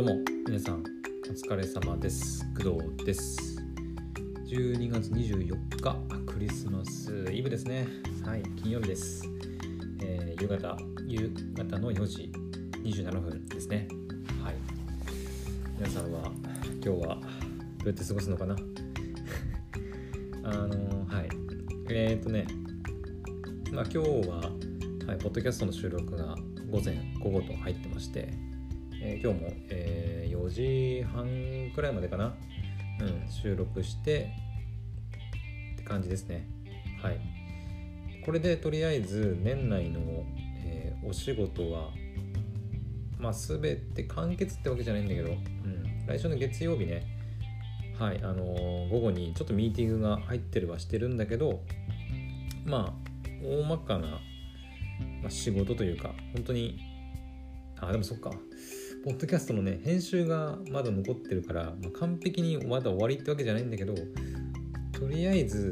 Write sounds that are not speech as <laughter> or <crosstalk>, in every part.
どうも皆さんお疲れ様です。工藤です。12月24日クリスマスイブですね。はい。金曜日です、えー夕方夕方の4時27分ですね。はい。皆さんは今日はどうやって過ごすのかな？<laughs> あのーはい。えっ、ー、とねまあ今日は、はい、ポッドキャストの収録が午前午後と入ってまして、えー今日も、えー4時半くらいまでかな、うん、収録してって感じですね。はい。これでとりあえず年内の、えーお仕事はまあ全て完結ってわけじゃないんだけど、うん、来週の月曜日ね。はいあのー午後にちょっとミーティングが入ってるはしてるんだけどまあ大まかな、ま、仕事というか本当にあでもそっか。ポッドキャストのね編集がまだ残ってるから、まあ完璧にまだ終わりってわけじゃないんだけどとりあえず、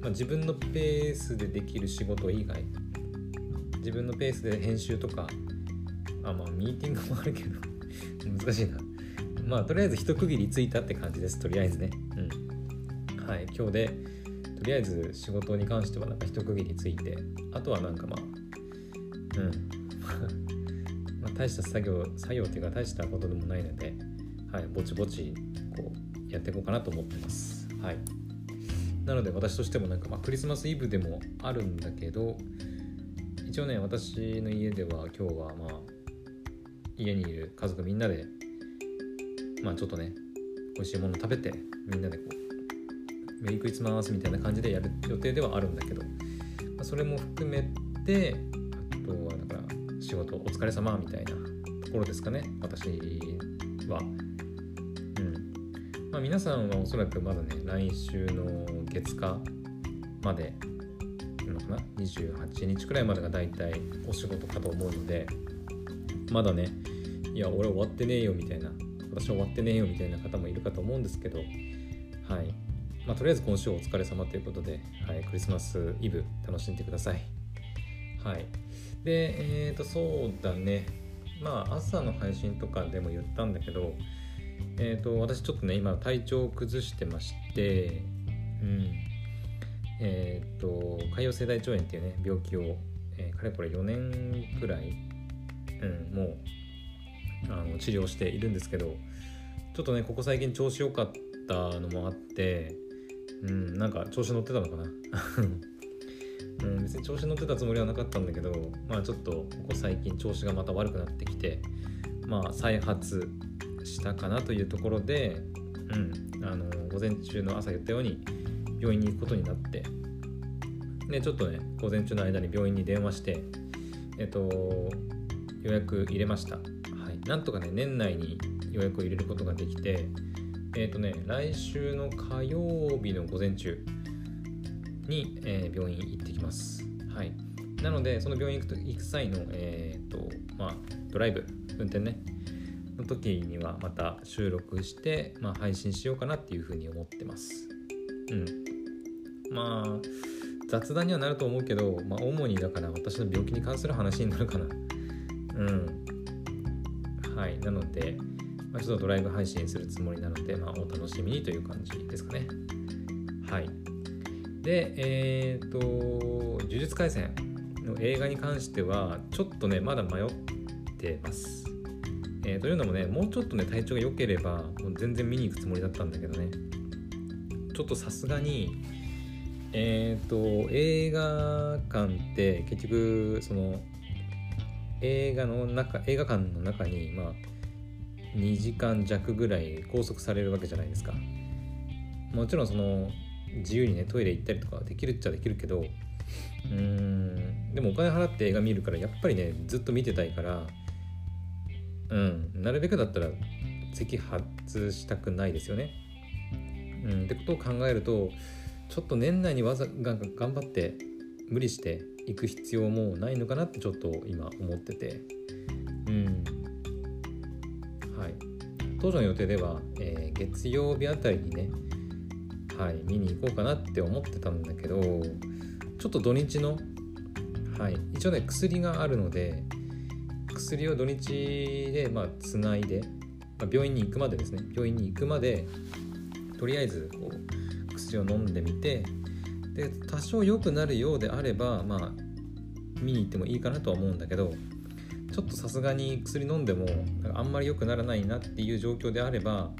まあ、自分のペースでできる仕事以外自分のペースで編集とかあまあミーティングもあるけど難しいな。まあとりあえず一区切りついたって感じですとりあえずね。うん。はい今日でとりあえず仕事に関してはなんか一区切りついてあとはなんかまあうん。大した作業作業っていうか大したことでもないのではいぼちぼちこうやっていこうかなと思ってます。はい。なので私としてもなんかまあクリスマスイブでもあるんだけど一応ね私の家では今日はまあ家にいる家族みんなでまあちょっとね美味しいもの食べてみんなでこうメリークリスマスみたいな感じでやる予定ではあるんだけど、まあ、それも含めてあとはだか仕事お疲れ様みたいなところですかね私は。うん。まあ皆さんはおそらくまだね来週の月火までのかな28日くらいまでがだいたいお仕事かと思うのでまだねいや俺終わってねえよみたいな私は終わってねえよみたいな方もいるかと思うんですけどはい。まあとりあえず今週お疲れ様ということで、はい、クリスマスイブ楽しんでください。はい。でえっ、ー、とそうだね。まあ朝の配信とかでも言ったんだけどえっ、ー、と私ちょっとね今体調を崩してましてうん。えっ、と潰瘍性大腸炎っていうね病気を、えかれこれ4年くらい、うん、もうあの治療しているんですけどちょっとねここ最近調子良かったのもあってうんなんか調子乗ってたのかな？<laughs> うん、別に調子乗ってたつもりはなかったんだけどまあちょっとここ最近調子がまた悪くなってきてまあ再発したかなというところで、うん、あの午前中の朝言ったように病院に行くことになってでちょっとね午前中の間に病院に電話してえっと予約入れました。はい。なんとかね年内に予約を入れることができてえっとね来週の火曜日の午前中に、えー病院行ってきます。はい。なのでその病院行くと行く際のえっとまあドライブ運転ね。の時にはまた収録して、まあ、配信しようかなっていうふうに思ってます。うん。まあ雑談にはなると思うけど、まあ、主にだから私の病気に関する話になるかな。うん。はい。なので、まあ、ちょっとドライブ配信するつもりなので、まあ、お楽しみにという感じですかね。はい。でえっ、と「呪術廻戦」の映画に関してはちょっとねまだ迷ってます。えーというのもねもうちょっとね体調が良ければもう全然見に行くつもりだったんだけどね。ちょっとさすがにえっ、と映画館って結局その映画の中映画館の中にまあ2時間弱ぐらい拘束されるわけじゃないですか。もちろんその自由にねトイレ行ったりとかできるっちゃできるけどうーんでもお金払って映画見るからやっぱりねずっと見てたいからうんなるべくだったら席外したくないですよね。うんってことを考えるとちょっと年内にわざが頑張って無理していく必要もないのかなってちょっと今思ってて。うん。はい。当初の予定では、えー月曜日あたりにねはい見に行こうかなって思ってたんだけどちょっと土日のはい一応ね薬があるので薬を土日でまあつないでまあ、病院に行くまでですね。病院に行くまでとりあえずこう薬を飲んでみてで多少良くなるようであればまあ見に行ってもいいかなとは思うんだけどちょっとさすがに薬飲んでもあんまり良くならないなっていう状況であれば、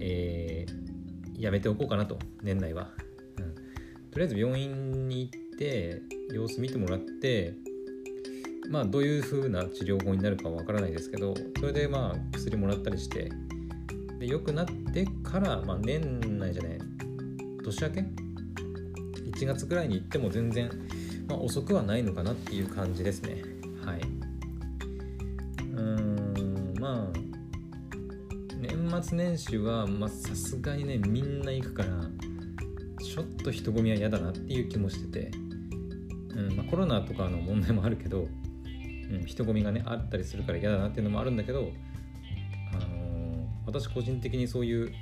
えー、やめておこうかなと年内は、うん、とりあえず病院に行って様子見てもらってまあどういう風な治療法になるかはわからないですけどそれでまあ薬もらったりしてで良くなってから、まあ、年内じゃない年明け？1月ぐらいに行っても全然、まあ、遅くはないのかなっていう感じですね。はい。うーんまあ末年始はさすがにねみんな行くからちょっと人混みは嫌だなっていう気もしてて、うんまあ、コロナとかの問題もあるけどうん、人混みがねあったりするから嫌だなっていうのもあるんだけど、あのー、私個人的にそういう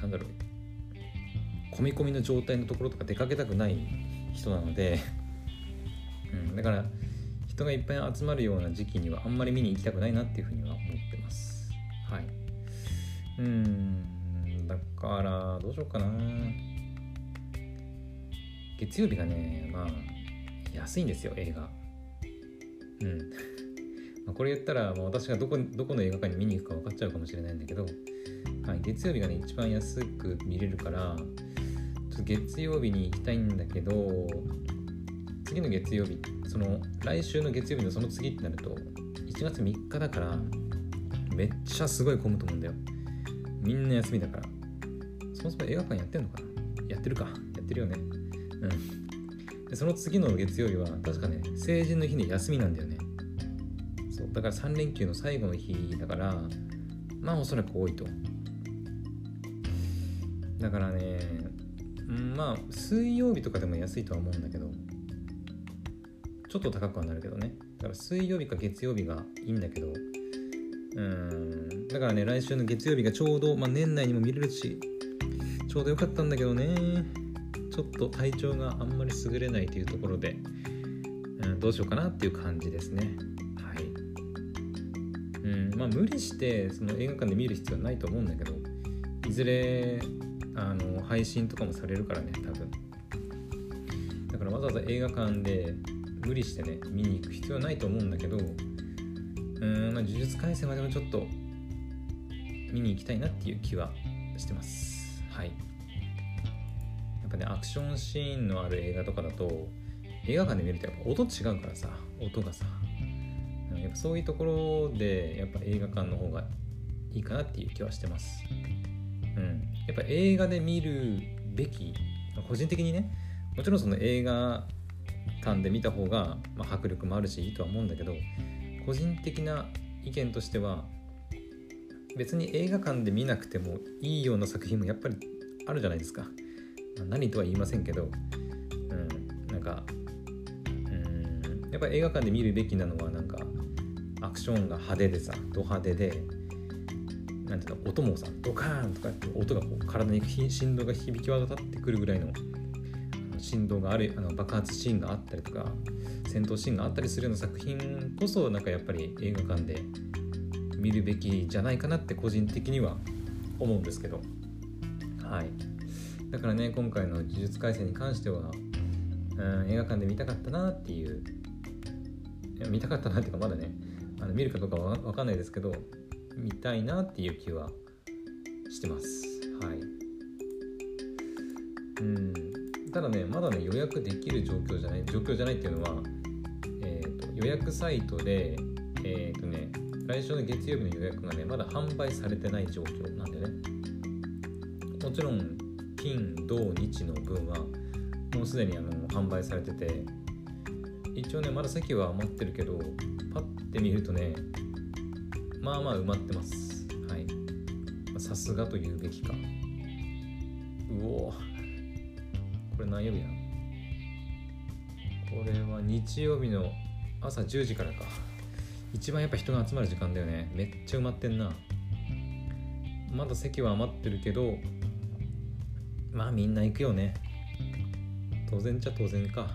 なんだろう込み込みの状態のところとか出かけたくない人なので、うん、だから人がいっぱい集まるような時期にはあんまり見に行きたくないなっていうふうにはうんだからどうしようかな。月曜日がねまあ安いんですよ映画。うん。<laughs> まあ、これ言ったら、まあ、私がどこどこの映画館に見に行くか分かっちゃうかもしれないんだけど、はい、月曜日がね一番安く見れるからちょっと月曜日に行きたいんだけど次の月曜日その来週の月曜日のその次ってなると1月3日だからめっちゃすごい混むと思うんだよ。みんな休みだから。そもそも映画館やってんのかな？やってるか。やってるよね。うん。でその次の月曜日は確かね成人の日に休みなんだよね。そう。だから3連休の最後の日だからまあおそらく多いと。だからね、うん、まあ水曜日とかでも安いとは思うんだけどちょっと高くはなるけどね。だから水曜日か月曜日がいいんだけどうん。だからね来週の月曜日がちょうど、まあ、年内にも見れるしちょうどよかったんだけどね。ちょっと体調があんまり優れないというところで、うん、どうしようかなっていう感じですね。はい。うんまあ、無理してその映画館で見る必要はないと思うんだけどいずれあの配信とかもされるからね多分。だからわざわざ映画館で無理してね見に行く必要はないと思うんだけどうん、まあ、呪術廻戦までもちょっと見に行きたいなっていう気はしてます。はい。やっぱねアクションシーンのある映画とかだと映画館で見るとやっぱ音違うからさ音がさ。やっぱそういうところでやっぱ映画館の方がいいかなっていう気はしてます。うん、やっぱ映画で見るべき個人的にねもちろんその映画館で見た方が、まあ、迫力もあるしいいとは思うんだけど個人的な意見としては別に映画館で見なくてもいいような作品もやっぱりあるじゃないですか。まあ、何とは言いませんけど、うん、なんかうんやっぱり映画館で見るべきなのはなんかアクションが派手でさド派手でなんていうの音もさドカーンとかって音がこう体に振動が響き渡ってくるぐらいの振動があるあの爆発シーンがあったりとか戦闘シーンがあったりするような作品こそなんかやっぱり映画館で見るべきじゃないかなって個人的には思うんですけど。はい。だからね今回の「呪術廻戦」に関しては、うん、映画館で見たかったなっていう見たかったなっていうかまだねあの見るかどうかは分かんないですけど見たいなっていう気はしてます。はい。うん。ただねまだね予約できる状況じゃない状況じゃないっていうのは、えーと、予約サイトでえっ、ー、とね来週の月曜日の予約がねまだ販売されてない状況なんでね。もちろん金土日の分はもうすでにあの販売されてて一応ねまだ席は余ってるけどパッて見るとねまあまあ埋まってます。はい。さすがと言うべきか。れ何曜日やこれは日曜日の朝10時からか。一番やっぱ人が集まる時間だよね。めっちゃ埋まってんな。まだ席は余ってるけどまあみんな行くよね。当然ちゃ当然か。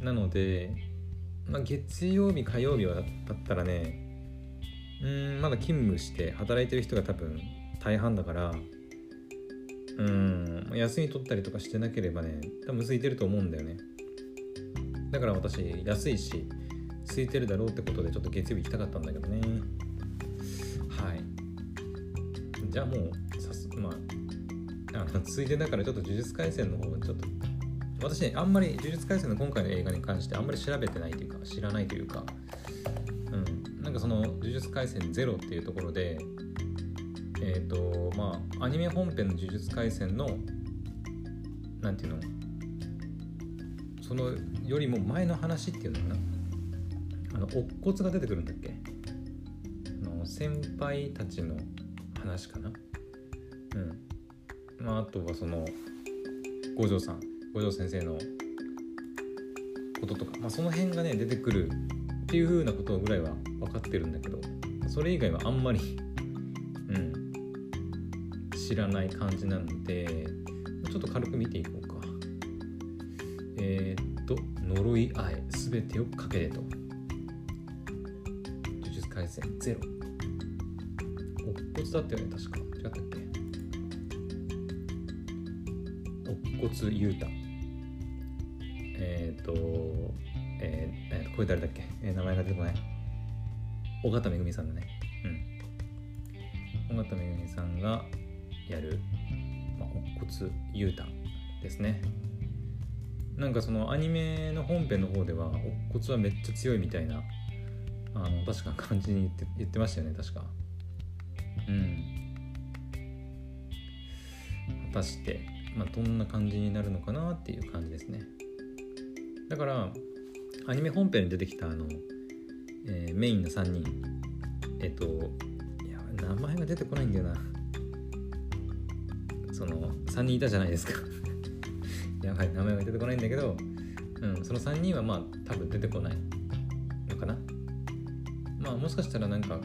なのでまあ、月曜日火曜日はだったらねうんまだ勤務して働いてる人が多分大半だからうん休み取ったりとかしてなければね多分空いてると思うんだよね。だから私安いし空いてるだろうってことでちょっと月曜日行きたかったんだけどね。はい。じゃあもうさすまああのついでだからちょっと呪術廻戦の方ちょっと私ねあんまり呪術廻戦の今回の映画に関してあんまり調べてないというか知らないというかうん。なんかその呪術廻戦ゼロっていうところでえっ、ー、とまあアニメ本編の呪術廻戦のなんていうの？そのよりも前の話っていうのかな？あの乙骨が出てくるんだっけ？あの先輩たちの話かな？うん。まああとはその五条さん五条先生のこととか、まあ、その辺がね出てくるっていう風なことぐらいは分かってるんだけどそれ以外はあんまりうん知らない感じなのでちょっと軽く見ていこうか。えー、っと呪いあえ全てをかけてと。呪術廻戦ゼロ。乙骨だったよね確か。違ったっけ？乙骨雄太。えっ、とえー、えー、これ誰だっけ、えー、名前が出てこない。尾形めぐみさんだね。うん。尾形めぐみさんがやる、まあ、乙骨雄太ですね。なんかそのアニメの本編の方では乙骨はめっちゃ強いみたいなあの確か感じに言って言ってましたよね確か。うん。果たして、まあ、どんな感じになるのかなっていう感じですね。だからアニメ本編に出てきたあの、えー、メインの3人。えっ、といや名前が出てこないんだよな。その3人いたじゃないですか。<laughs> やばい名前が出てこないんだけど、うん、その3人はまあ多分出てこない。のかな。まあもしかしたらなんか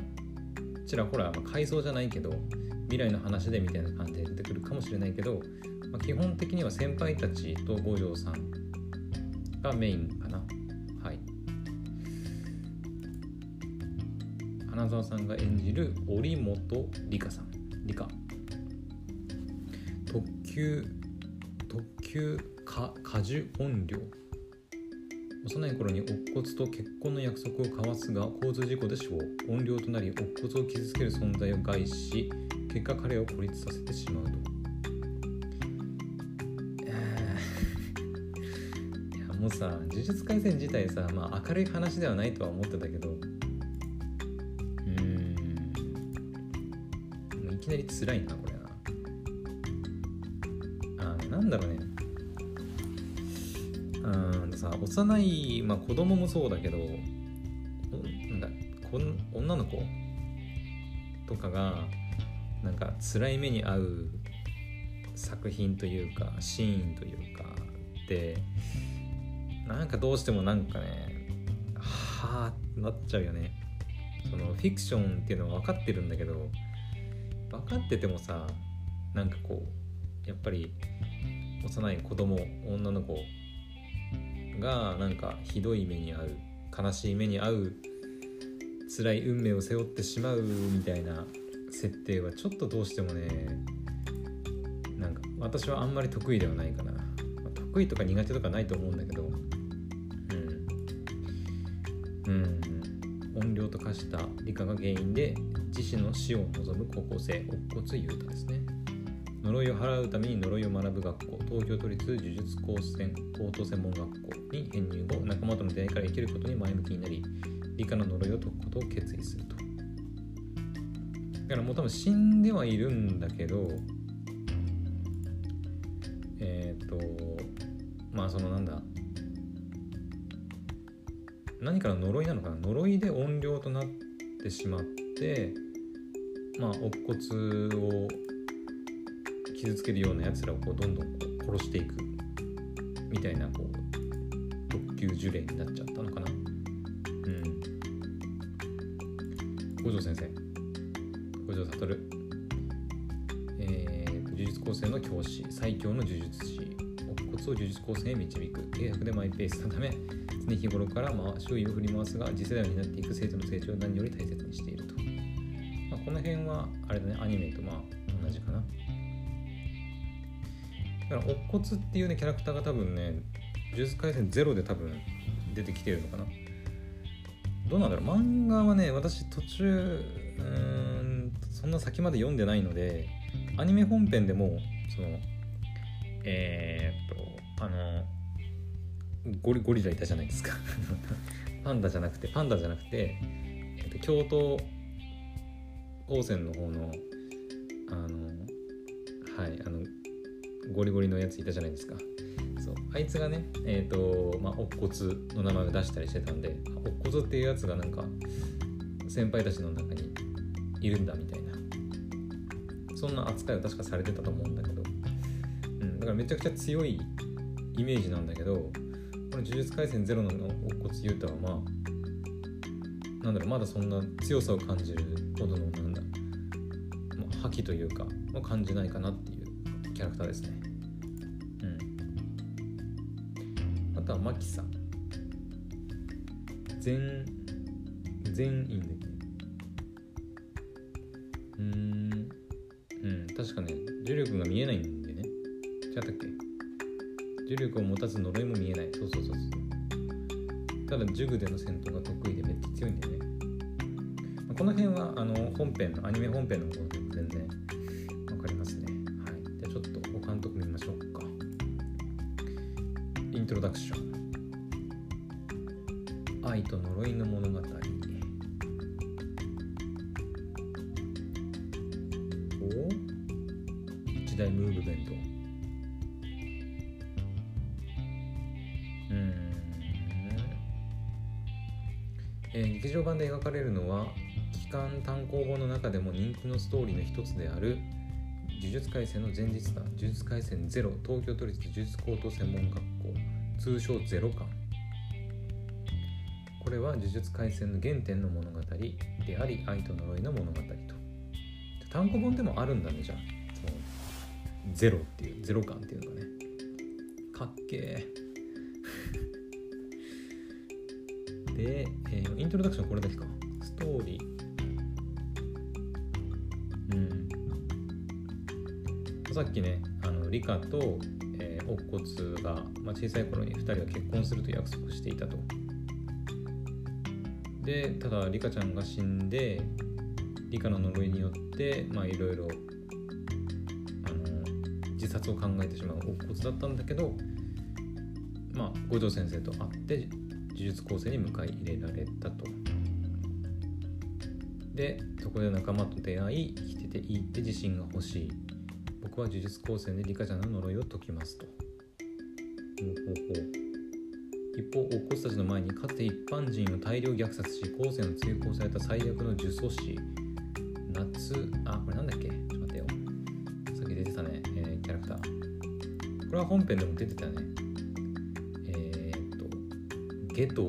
ちらほら、まあ、改装じゃないけど未来の話でみたいな感じで出てくるかもしれないけど、まあ、基本的には先輩たちと五条さんがメインかな。はい。花澤さんが演じる織本理香さん。理香。特急特急か果樹音量幼い頃に乙骨と結婚の約束を交わすが交通事故で死亡。音量となり乙骨を傷つける存在を害し結果彼を孤立させてしまうと。いやもうさ呪術廻戦自体さ、まあ、明るい話ではないとは思ってたけど。うん。もういきなり辛いなこれ。さ幼い、まあ、子供もそうだけどなんだこん女の子？とかがなんか辛い目に遭う作品というかシーンというかでなんかどうしてもなんかねはあなっちゃうよね。そのフィクションっていうのは分かってるんだけど分かっててもさなんかこうやっぱり幼い子供女の子がなんかひどい目に遭う悲しい目に遭う辛い運命を背負ってしまうみたいな設定はちょっとどうしてもねなんか私はあんまり得意ではないかな、得意とか苦手とかないと思うんだけど。うん。うん。音量と化した理科が原因で自身の死を望む高校生乙骨優太ですね。呪いを払うために呪いを学ぶ学校。東京都立呪術高専高等専門学校に編入後仲間との出会いから生きることに前向きになり理科の呪いを解くことを決意すると。だからもう多分死んではいるんだけどえっ、ー、とまあそのなんだ何かの呪いなのかな。呪いで怨霊となってしまってまあ乙骨を傷つけるようなやつらをこうどんどんこう殺していく。みたいなこう特級呪霊になっちゃったのかな。うん。五条先生。五条悟。えー、呪術高専の教師。最強の呪術師。乙骨を呪術高専へ導く。契約でマイペースなため常日頃からまあ周囲を振り回すが次世代になっていく生徒の成長を何より大切にしていると。まあこの辺はあれだねアニメとまあ同じかな。だから乙骨っていうねキャラクターが多分ね呪術廻戦ゼロで多分出てきてるのかな。どうなんだろう。漫画はね私途中うんそんな先まで読んでないのでアニメ本編でもそのえー、っとあのゴリゴリラいたじゃないですか。<laughs> パンダじゃなくてパンダじゃなくて、えー、と京都高専の方のあのはいあのゴリゴリのやついたじゃないですか。そう。あいつがねえっ、ー、とまあ乙骨の名前を出したりしてたんで乙骨っていうやつがなんか先輩たちの中にいるんだみたいな。そんな扱いを確かされてたと思うんだけど、うん、だからめちゃくちゃ強いイメージなんだけどこの「呪術廻戦ゼロの乙骨雄太はまあなんだろうまだそんな強さを感じるほどのなんだ、ま、覇気というか感じないかなってキャラクターですね。うん。あとはマキさん。全全員だっけ？うーん。うん確かね重力が見えないんでね。違ったっけ？重力を持たず呪いも見えない。そうそうそうそう。ただジュグでの戦闘が得意でめっちゃ強いんだよね、この辺はあの本編のアニメ本編の方で全然ロダクション。愛と呪いの物語。お？一大ムーブメント。うん。えー、劇場版で描かれるのは期間単行本の中でも人気のストーリーの一つである呪術廻戦の前日談呪術廻戦ゼロ。東京都立呪術高等専門学校。通称ゼロ巻これは呪術廻戦の原点の物語であり愛と呪いの物語と。単行本でもあるんだねじゃあ。そのゼロっていうゼロ感っていうのがね。かっけー。<laughs> で、えー、イントロダクションこれだけか。ストーリー。うん。さっきねあのリカと、乙骨が、まあ、小さい頃に2人は結婚すると約束していたと。でただリカちゃんが死んで理科の呪いによってまあいろいろ自殺を考えてしまう乙骨だったんだけどまあ五条先生と会って呪術高専に迎え入れられたと。でそこで仲間と出会い生きてていいって自信が欲しい。僕は呪術高専でリカちゃんの呪いを解きますと。ほうほうほう。一方乙骨たちの前にかつて一般人を大量虐殺し後世の追放された最悪の呪詛師。夏あこれなんだっけ？ちょっと待ってよ。さっき出てたね、えー、キャラクター。これは本編でも出てたね。えー、っとゲトウ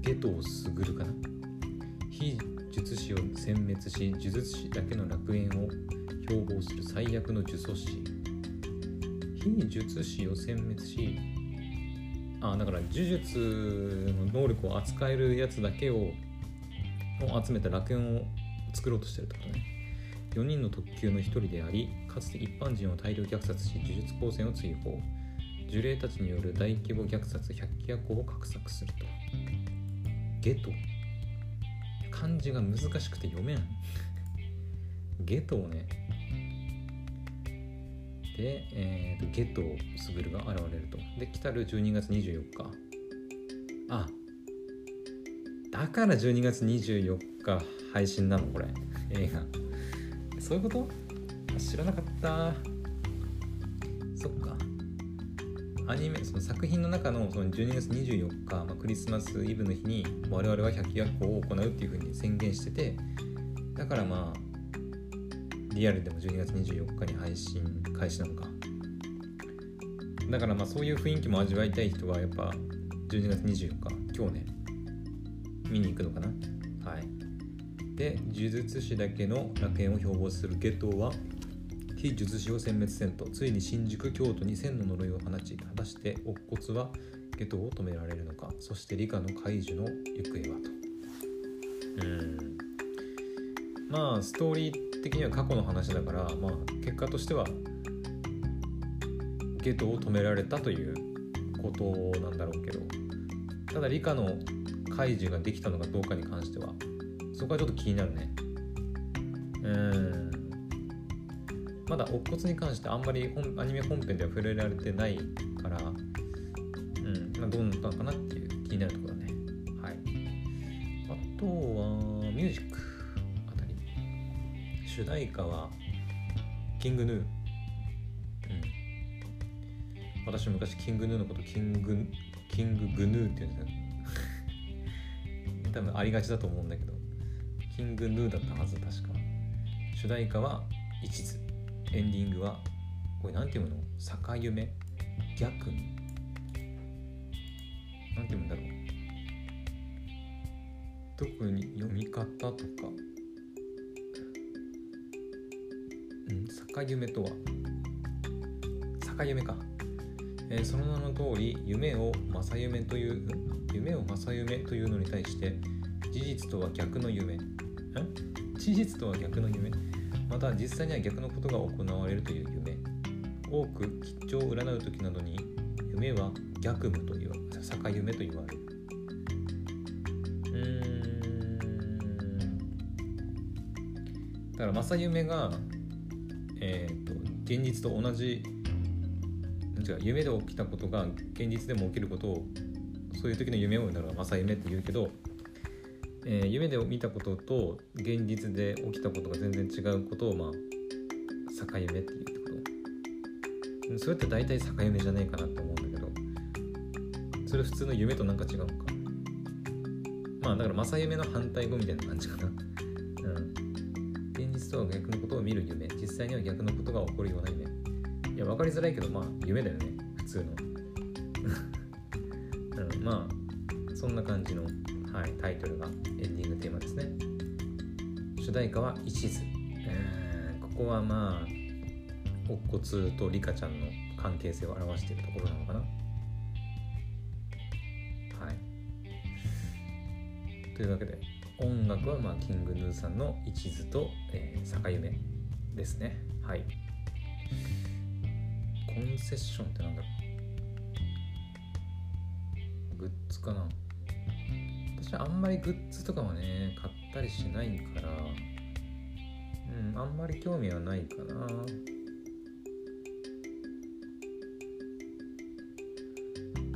ゲトウスグルかな？非術師を殲滅し呪術師だけの楽園を標榜する最悪の呪詛師。非術師を殲滅しあだから呪術の能力を扱えるやつだけをを集めた楽園を作ろうとしてるってことね。4人の特級の1人でありかつて一般人を大量虐殺し呪術高専を追放。呪霊たちによる大規模虐殺百鬼夜行を画策すると。ゲト漢字が難しくて読めん。ゲトをねで、えーと、ゲトスグルが現れると。で来たる12月24日。あだから12月24日配信なのこれ。映画。そういうこと？知らなかった。そっか。アニメその作品の中のその12月24日、まあ、クリスマスイブの日に我々は百鬼夜行を行うっていうふうに宣言してて。だからまあリアルでも12月24日に配信開始なのか。だからまあそういう雰囲気も味わいたい人はやっぱ12月24日今日ね見に行くのかな。はい。で呪術師だけの楽園を標榜するゲトは非術師を殲滅せんとついに新宿京都に千の呪いを放ち果たして乙骨はゲトを止められるのか。そして理科の解除の行方はと。うん。まあストーリー的には過去の話だからまあ結果としてはゲトを止められたということなんだろうけどただ理科の開示ができたのかどうかに関してはそこはちょっと気になるね。うん。まだ乙骨に関してあんまりアニメ本編では触れられてないからうん。まあ、どうなったのかなっていう気になるところだね。はい。あとはミュージック。主題歌はキングヌー。うん。私昔キングヌーのことキングキンググヌーって言うんですよ多分ありがちだと思うんだけど。キングヌーだったはず確か。主題歌は一途。エンディングはこれなんていうの？逆夢。逆なんていうんだろう。特に読み方とか。うん。逆夢とは？逆夢か、えー、その名の通り夢を正夢という夢を正夢というのに対して事実とは逆の夢。ん事実とは逆の夢。また実際には逆のことが行われるという夢。多く吉兆を占う時などに夢は逆夢と言わ逆夢と言われる。うん。だから正夢がえ、ー、と現実と同じ違う夢で起きたことが現実でも起きることをそういう時の夢をだから正夢って言うけど、えー、夢で見たことと現実で起きたことが全然違うことをまあ逆夢って言うってこと。それって大体逆夢じゃねえかなと思うんだけどそれ普通の夢となんか違うのか。まあだから正夢の反対語みたいな感じかな。うん。現実とは逆のことを見る夢。際には逆のことが起こるような夢。いや分かりづらいけどまあ夢だよね。普通の。<laughs> うん、まあそんな感じの、はい、タイトルがエンディングテーマですね。主題歌は「一途」えー、ここはまあ乙骨とリカちゃんの関係性を表しているところなのかな。というわけで音楽はまあキングヌーさんの一途と、えー、坂夢。ですね。はい。コンセッションってなんだ？ろうグッズかな。私はあんまりグッズとかはね買ったりしないからうんあんまり興味はないかな。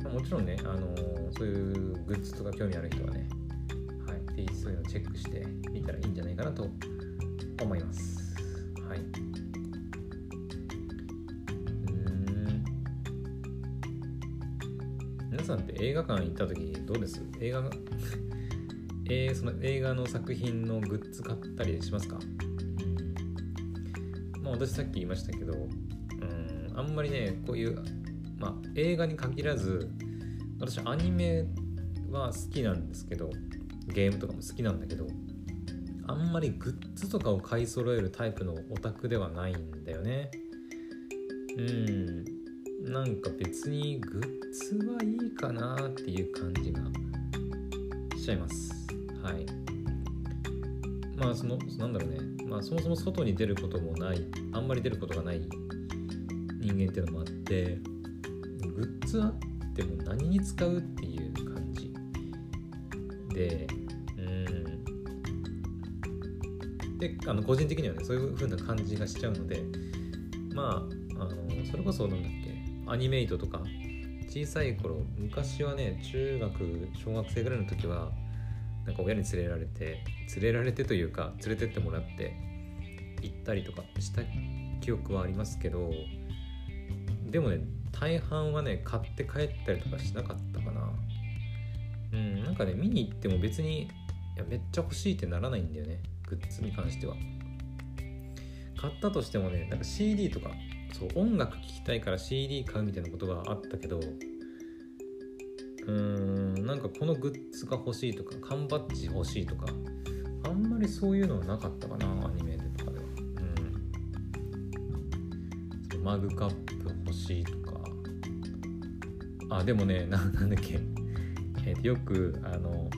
もちろんね、あのー、そういうグッズとか興味ある人はね、ぜひそういうのチェックしてみたらいいんじゃないかなと思います。い。うん。皆さんって映画館行った時どうです？映画 <laughs> えー、その映画の作品のグッズ買ったりしますか？まあ私さっき言いましたけどうんあんまりねこういうまあ映画に限らず私アニメは好きなんですけどゲームとかも好きなんだけどあんまりグッズとかを買い揃えるタイプのオタクではないんだよね。うん。なんか別にグッズはいいかなっていう感じがしちゃいます。はい。まあそのなんだろうね。まあそもそも外に出ることもないあんまり出ることがない人間っていうのもあってグッズあっても何に使うっていう感じでであの個人的にはねそういう風な感じがしちゃうのでまああのそれこそなんだっけアニメイトとか小さい頃昔はね中学小学生ぐらいの時はなんか親に連れられて連れられてというか連れてってもらって行ったりとかした記憶はありますけどでもね大半はね買って帰ったりとかしなかったかな。うんなんかね見に行っても別にいやめっちゃ欲しいってならないんだよね。グッズに関しては。買ったとしてもねなんか CD とかそう音楽聴きたいから CD 買うみたいなことがあったけどうーんなんかこのグッズが欲しいとか缶バッジ欲しいとかあんまりそういうのはなかったかなアニメでとかでは。うん。マグカップ欲しいとか。あでもねななんだっけ、えー、よくあの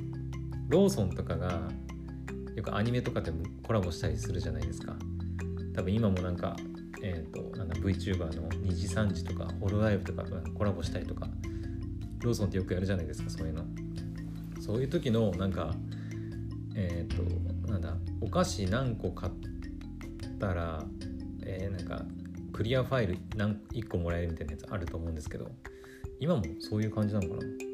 ローソンとかがよくアニメとかでもコラボしたりするじゃないですか。多分今もなんかえっ、ー、となんだ VTuber の2時3時とかホロライブとかコラボしたりとかローソンってよくやるじゃないですかそういうの。そういう時のなんかえっ、ー、となんだお菓子何個買ったらえー、なんかクリアファイル何1個もらえるみたいなやつあると思うんですけど今もそういう感じなのかな？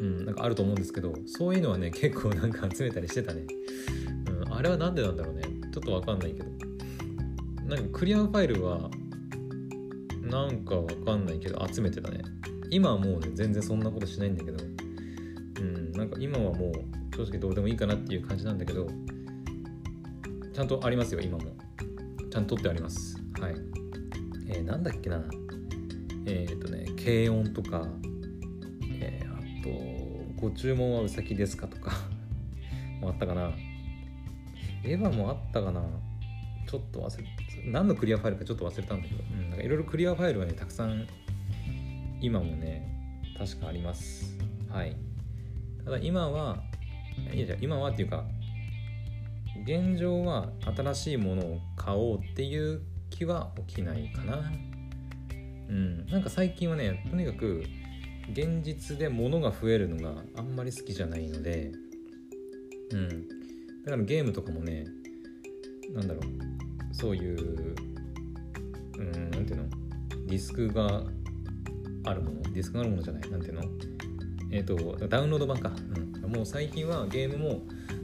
うんなんかあると思うんですけどそういうのはね <laughs> 結構なんか集めたりしてたね、うん、あれは何でなんだろうね。ちょっとわかんないけど。なんかクリアファイルはなんかわかんないけど集めてたね。今はもうね全然そんなことしないんだけど。うんなんか今はもう正直どうでもいいかなっていう感じなんだけど。ちゃんとありますよ今も。ちゃんと取ってあります。はい。えー、なんだっけな。えっ、ー、とね軽音とか、ご注文はうさぎですかとか <laughs> もあったかな。エヴァもあったかな。ちょっと忘れ何のクリアファイルかちょっと忘れたんだけど、うん、なんかいろいろクリアファイルはねたくさん今もね確かあります。はい。ただ今はいやじゃ今はっていうか現状は新しいものを買おうっていう気は起きないかな。うんなんか最近はねとにかく現実で物が増えるのがあんまり好きじゃないのでうん。だからゲームとかもねなんだろう。そういううんなんていうの？ディスクがあるもの？ディスクがあるものじゃない？なんていうの？えっ、ー、とダウンロード版か、うん、もう最近はゲームも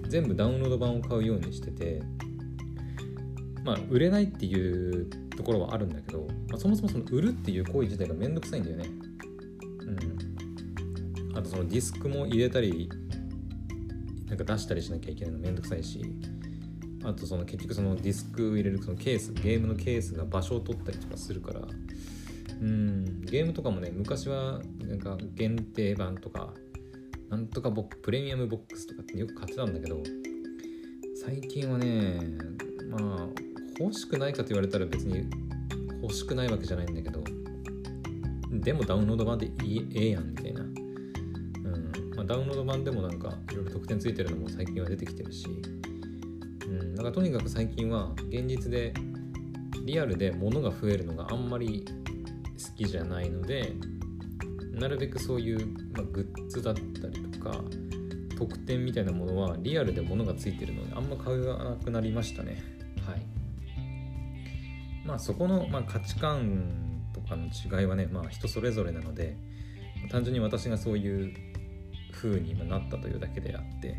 全部ダウンロード版を買うようにしててまあ売れないっていうところはあるんだけど、まあ、そもそもその売るっていう行為自体がめんどくさいんだよね。あとそのディスクも入れたりなんか出したりしなきゃいけないのめんどくさいしあとその結局そのディスクを入れるそのケースゲームのケースが場所を取ったりとかするからうんゲームとかもね昔はなんか限定版とかなんとかボプレミアムボックスとかってよく買ってたんだけど最近はねまあ欲しくないかと言われたら別に欲しくないわけじゃないんだけどでもダウンロード版でいいええやんみたいな、あ、ダウンロード版でもなんかいろいろ特典ついてるのも最近は出てきてるし、うん、だからとにかく最近は現実でリアルで物が増えるのがあんまり好きじゃないのでなるべくそういう、まあ、グッズだったりとか特典みたいなものはリアルで物がついてるのであんま買わなくなりましたね。はい。まあそこの、まあ、価値観とかの違いはね、まあ、人それぞれなので単純に私がそういう風になったというだけであって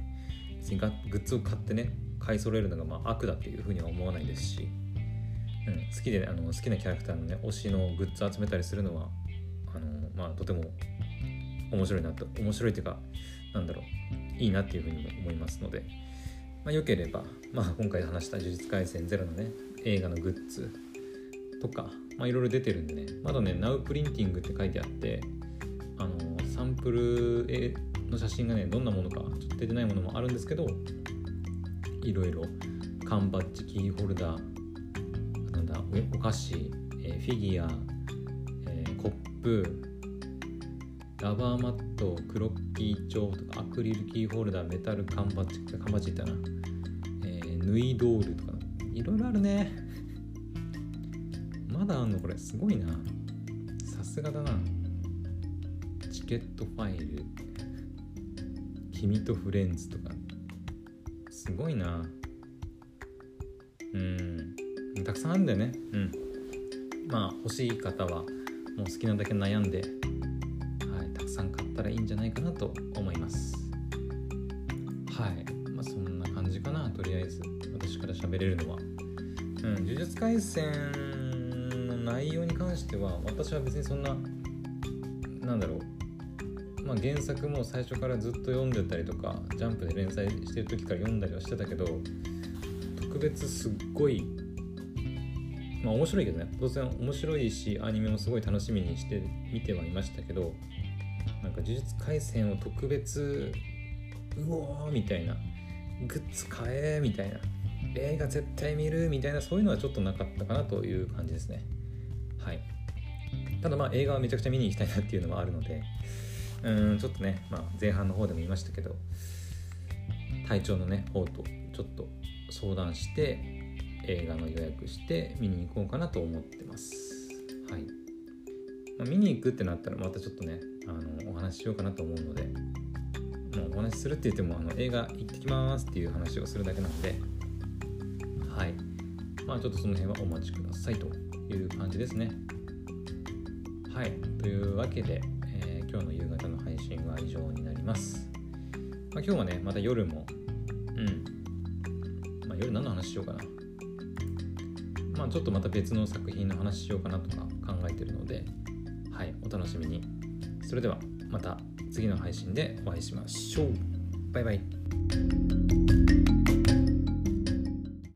別にグッズを買ってね買い揃えるのがまあ悪だっていう風には思わないですし、うん、好きであの好きなキャラクターのね推しのグッズ集めたりするのはあのまあとても面白いなと面白いというかなんだろういいなっていうふうにも思いますので、まあ、よければ、まあ、今回話した「呪術廻戦ゼロのね映画のグッズとか、まあ、いろいろ出てるんでねまだね Now プリンティングって書いてあってあのサンプルの写真がねどんなものかちょっと出てないものもあるんですけどいろいろ缶バッジキーホルダーなんだお菓子、えー、フィギュア、えー、コップラバーマットクロッキー帳とかアクリルキーホルダーメタル缶バッジ缶バッジいったな、えー、縫いドールとかいろいろあるね。まだあんのこれすごいな。さすがだな。チケットファイル。君とフレンズとか。すごいな。うん。たくさんあるんだよね。うん。まあ欲しい方はもう好きなだけ悩んではい、たくさん買ったらいいんじゃないかなと思います。はい。まあそんな感じかな。とりあえず私から喋れるのは。うん。呪術廻戦の内容に関しては私は別にそんな原作も最初からずっと読んでたりとかジャンプで連載してる時から読んだりはしてたけど特別すっごいまあ面白いけどね。当然面白いしアニメもすごい楽しみにして見てはいましたけどなんか呪術廻戦を特別うおーみたいなグッズ買えみたいな映画絶対見るみたいなそういうのはちょっとなかったかなという感じですね。はい。ただまあ映画はめちゃくちゃ見に行きたいなっていうのもあるのでうんちょっとね、まあ、前半の方でも言いましたけど体調のね方とちょっと相談して映画の予約して見に行こうかなと思ってます。はい、まあ、見に行くってなったらまたちょっとねあのお話ししようかなと思うのでもうお話しするって言ってもあの映画行ってきますっていう話をするだけなのではい。まあちょっとその辺はお待ちくださいという感じですね。はい。というわけで、えー、今日のます、まあ、今日はねまた夜もうん、まあ、夜何の話しようかな。まあちょっとまた別の作品の話しようかなとか考えてるのではいお楽しみに。それではまた次の配信でお会いしましょう。バイバイ。